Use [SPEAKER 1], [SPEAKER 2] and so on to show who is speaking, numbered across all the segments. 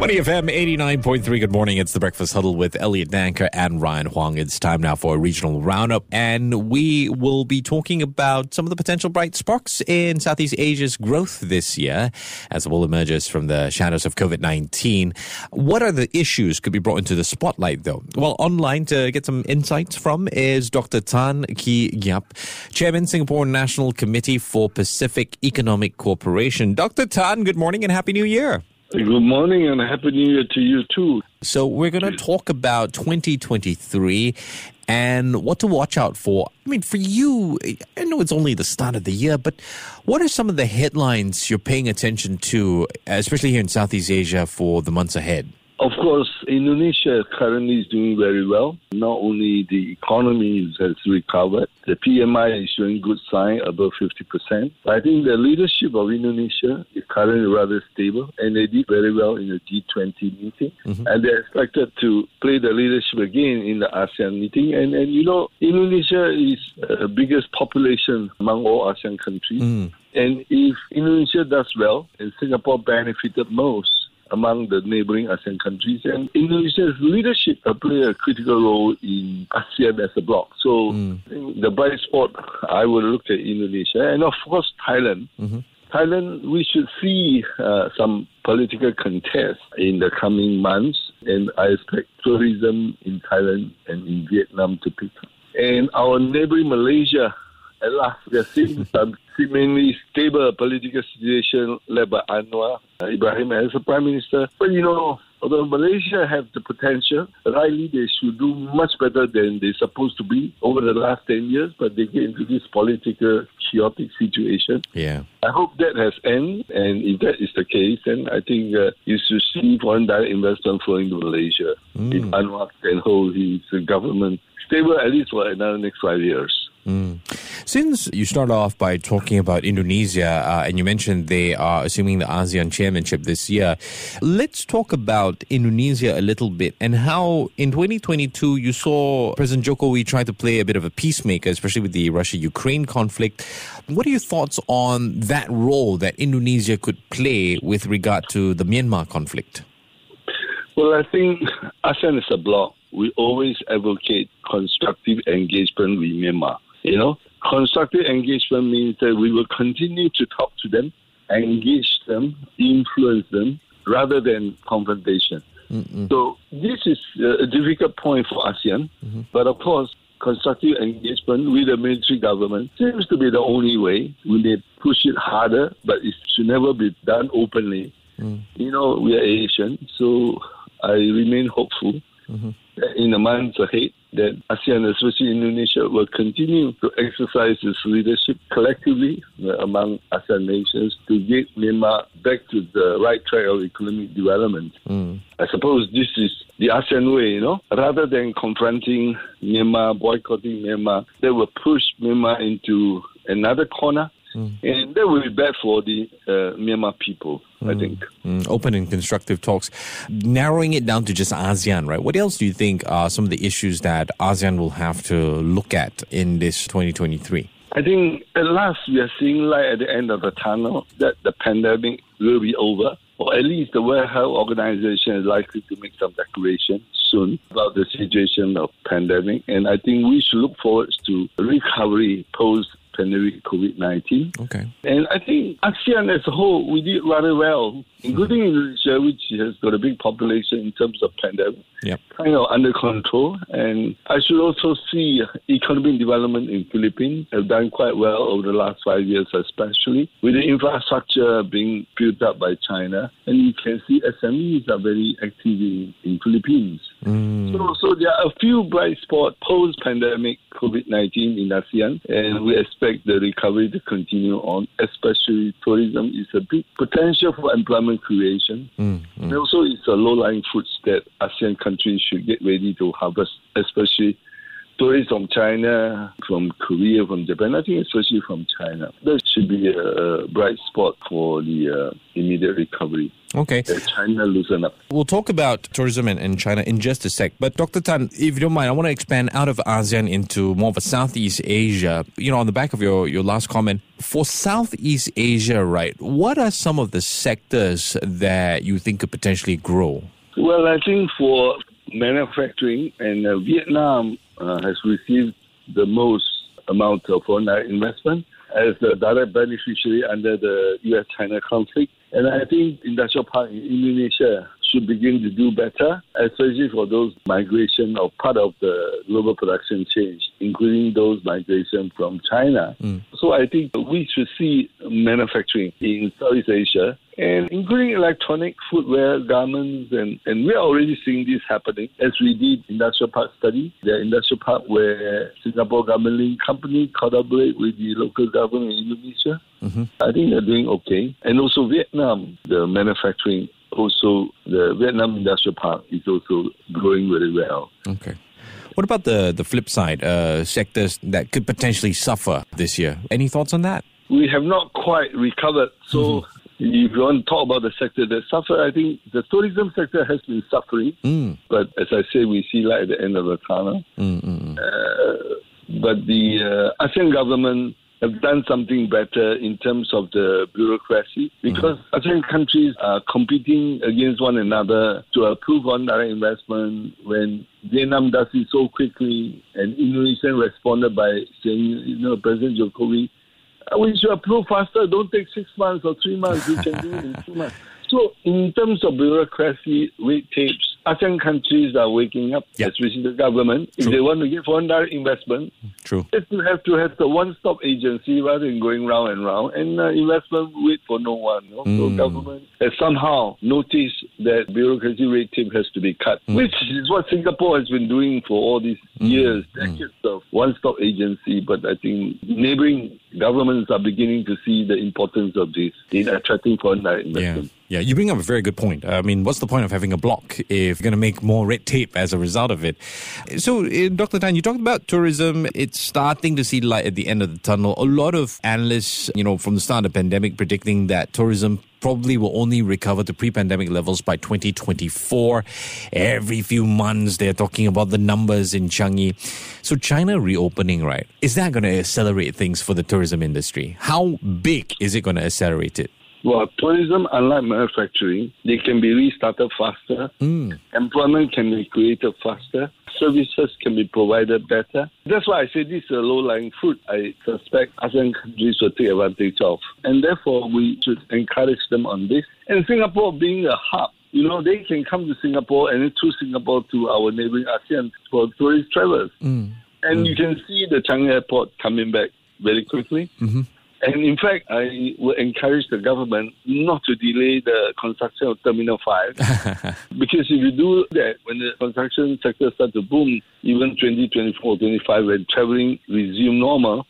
[SPEAKER 1] Money FM 89.3. Good morning. It's the Breakfast Huddle with Elliot Danker and Ryan Huang. It's time now for a regional roundup, and we will be talking about some of the potential bright sparks in Southeast Asia's growth this year as the world emerges from the shadows of COVID 19. What are the issues could be brought into the spotlight, though? Well, online to get some insights from is Dr. Tan Khee Giap, Chairman, Singapore National Committee for Pacific Economic Cooperation. Dr. Tan, good morning and Happy New Year.
[SPEAKER 2] Good morning and Happy New Year to you too.
[SPEAKER 1] So, we're going to talk about 2023 and what to watch out for. I mean, for you, I know it's only the start of the year, but what are some of the headlines you're paying attention to, especially here in Southeast Asia, for the months ahead?
[SPEAKER 2] Of course, Indonesia currently is doing very well. Not only the economy has recovered, the PMI is showing good sign above 50%. I think the leadership of Indonesia is currently rather stable, and they did very well in the G20 meeting. Mm-hmm. And they're expected to play the leadership again in the ASEAN meeting. And, and you know, Indonesia is the biggest population among all ASEAN countries. Mm. And if Indonesia does well, and Singapore benefited most, among the neighboring ASEAN countries. And Indonesia's leadership play a critical role in ASEAN as a bloc. So mm. the bright spot, I would look at Indonesia. And of course, Thailand. Mm-hmm. Thailand, we should see uh, some political contest in the coming months, and I expect tourism in Thailand and in Vietnam to pick up. And our neighboring Malaysia, at last, we are seeing some seemingly stable political situation led by Anwar Ibrahim as a prime minister. But you know, although Malaysia have the potential, rightly they should do much better than they're supposed to be over the last 10 years, but they get into this political chaotic situation.
[SPEAKER 1] Yeah.
[SPEAKER 2] I hope that has ended, and if that is the case, then I think uh, you should see foreign direct investment flowing to Malaysia. Mm. If Anwar can hold his government stable at least for another next five years.
[SPEAKER 1] Mm. Since you start off by talking about Indonesia, uh, and you mentioned they are assuming the ASEAN chairmanship this year, let's talk about Indonesia a little bit and how in 2022 you saw President Jokowi try to play a bit of a peacemaker, especially with the Russia Ukraine conflict. What are your thoughts on that role that Indonesia could play with regard to the Myanmar conflict?
[SPEAKER 2] Well, I think ASEAN is a bloc. We always advocate constructive engagement with Myanmar. You know, constructive engagement means that we will continue to talk to them, engage them, influence them, rather than confrontation. Mm-mm. So this is a difficult point for ASEAN, mm-hmm. but of course, constructive engagement with the military government seems to be the only way. We may push it harder, but it should never be done openly. Mm. You know, we are Asian, so I remain hopeful mm-hmm. in the months ahead that ASEAN, especially Indonesia, will continue to exercise its leadership collectively among ASEAN nations to get Myanmar back to the right track of economic development. Mm. I suppose this is the ASEAN way, you know, rather than confronting Myanmar, boycotting Myanmar, they will push Myanmar into another corner Mm. And that will be bad for the uh, Myanmar people, mm. I think.
[SPEAKER 1] Mm. Open and constructive talks. Narrowing it down to just ASEAN, right? What else do you think are some of the issues that ASEAN will have to look at in this 2023?
[SPEAKER 2] I think at last we are seeing light at the end of the tunnel that the pandemic will be over, or at least the World Health Organization is likely to make some declaration soon about the situation of pandemic. And I think we should look forward to recovery post pandemic COVID 19.
[SPEAKER 1] Okay.
[SPEAKER 2] And I think ASEAN as a whole, we did rather well, including mm-hmm. Indonesia, which has got a big population in terms of pandemic,
[SPEAKER 1] yep.
[SPEAKER 2] kind of under control. And I should also see economic development in Philippines have done quite well over the last five years, especially with the infrastructure being built up by China. And you can see SMEs are very active in, in Philippines. Mm. So, so there are a few bright spots post pandemic COVID 19 in ASEAN, and we expect the recovery to continue on, especially tourism is a big potential for employment creation. Mm. Mm. And also, it's a low lying fruits that ASEAN countries should get ready to harvest, especially tourists from China, from Korea, from Japan. I think especially from China. That should be a bright spot for the uh, immediate recovery.
[SPEAKER 1] Okay.
[SPEAKER 2] China loosen up.
[SPEAKER 1] We'll talk about tourism in, in China in just a sec. But Dr. Tan, if you don't mind, I want to expand out of ASEAN into more of a Southeast Asia. You know, on the back of your, your last comment, for Southeast Asia, right, what are some of the sectors that you think could potentially grow?
[SPEAKER 2] Well, I think for manufacturing, and uh, Vietnam has received the most amount of foreign investment as a direct beneficiary under the U.S.-China conflict. And I think industrial park in Indonesia should begin to do better, especially for those migration of part of the global production change, including those migration from China. Mm. So I think we should see manufacturing in Southeast Asia and including electronic, footwear, garments, and, and we're already seeing this happening as we did industrial park study. The industrial park where Singapore Government Link Company collaborate with the local government in Indonesia. Mm-hmm. I think they're doing okay. And also Vietnam, the manufacturing, also the Vietnam Industrial Park is also growing very well.
[SPEAKER 1] Okay. What about the, the flip side, uh, sectors that could potentially suffer this year? Any thoughts on that?
[SPEAKER 2] We have not quite recovered. So mm-hmm if you want to talk about the sector that suffer, I think the tourism sector has been suffering. Mm. But as I say, we see light at the end of the tunnel. Mm-hmm. Uh, but the uh, ASEAN government have done something better in terms of the bureaucracy because mm-hmm. ASEAN countries are competing against one another to approve on direct investment when Vietnam does it so quickly and Indonesia responded by saying, you know, President Jokowi we should approve faster. Don't take six months or three months. We can do it in two months. So, in terms of bureaucracy, red tapes, ASEAN countries are waking up, yep. especially the government. True. If they want to get foreign direct investment,
[SPEAKER 1] True.
[SPEAKER 2] they have to have the one-stop agency rather than going round and round. And uh, investment wait for no one. You know? mm. So government has somehow noticed that bureaucracy red tape has to be cut, mm. which is what Singapore has been doing for all these mm. years, mm. decades of one-stop agency. But I think neighboring governments are beginning to see the importance of this in attracting foreign investment.
[SPEAKER 1] Yeah. Yeah, you bring up a very good point. I mean, what's the point of having a bloc if you're going to make more red tape as a result of it? So, uh, Dr. Tan, you talked about tourism. It's starting to see light at the end of the tunnel. A lot of analysts, you know, from the start of the pandemic predicting that tourism probably will only recover to pre-pandemic levels by 2024. Every few months, they're talking about the numbers in Changi. So China reopening, right? Is that going to accelerate things for the tourism industry? How big is it going to accelerate it?
[SPEAKER 2] Well, tourism, unlike manufacturing, they can be restarted faster. Mm. Employment can be created faster. Services can be provided better. That's why I say this is a low-lying fruit. I suspect ASEAN countries will take advantage of. And therefore, we should encourage them on this. And Singapore being a hub, you know, they can come to Singapore and through Singapore to our neighboring ASEAN for tourist travelers. Mm. And mm. you can see the Changi airport coming back very quickly. Mm-hmm. And in fact, I would encourage the government not to delay the construction of Terminal 5. because if you do that, when the construction sector starts to boom, even 2024, 25, when traveling resume normal,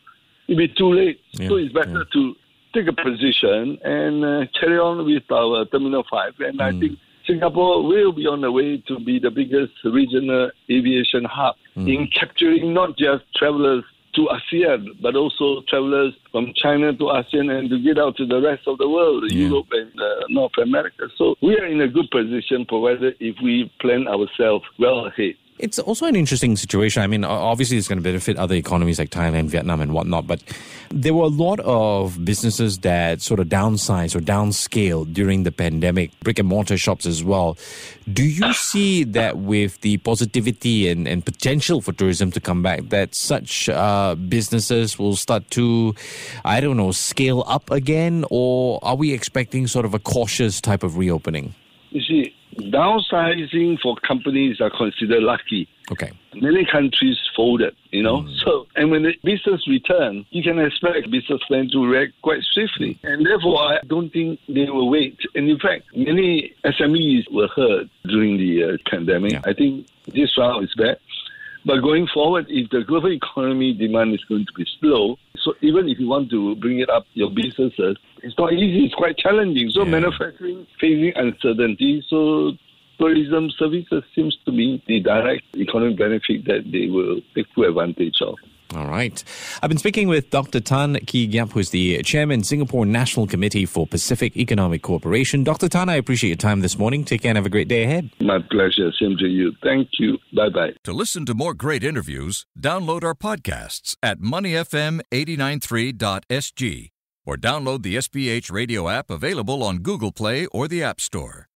[SPEAKER 2] it'll be too late. Yeah, so it's better yeah. to take a position and uh, carry on with our Terminal 5. And mm. I think Singapore will be on the way to be the biggest regional aviation hub mm. in capturing not just travelers to ASEAN, but also travelers from China to ASEAN and to get out to the rest of the world, yeah. Europe and uh, North America. So we are in a good position provided if we plan ourselves well ahead.
[SPEAKER 1] It's also an interesting situation. I mean, obviously, it's going to benefit other economies like Thailand, Vietnam, and whatnot. But there were a lot of businesses that sort of downsized or downscaled during the pandemic, brick and mortar shops as well. Do you see that with the positivity and, and potential for tourism to come back, that such uh, businesses will start to, I don't know, scale up again? Or are we expecting sort of a cautious type of reopening?
[SPEAKER 2] You see, downsizing for companies are considered lucky.
[SPEAKER 1] Okay.
[SPEAKER 2] Many countries folded, you know. Mm. So, and when the business return, you can expect business plan to react quite swiftly. And therefore, I don't think they will wait. And in fact, many SMEs were hurt during the uh, pandemic. Yeah. I think this round is bad. But going forward, if the global economy demand is going to be slow, so even if you want to bring it up your businesses, it's not easy. It's quite challenging. So yeah. manufacturing facing uncertainty. So tourism services seems to be the direct economic benefit that they will take full advantage of.
[SPEAKER 1] All right. I've been speaking with Dr. Tan Khee Giap, who's the chairman, Singapore National Committee for Pacific Economic Cooperation. Dr. Tan, I appreciate your time this morning. Take care and have a great day ahead.
[SPEAKER 2] My pleasure. Same to you. Thank you. Bye bye.
[SPEAKER 3] To listen to more great interviews, download our podcasts at moneyfm893.sg or download the SPH radio app available on Google Play or the App Store.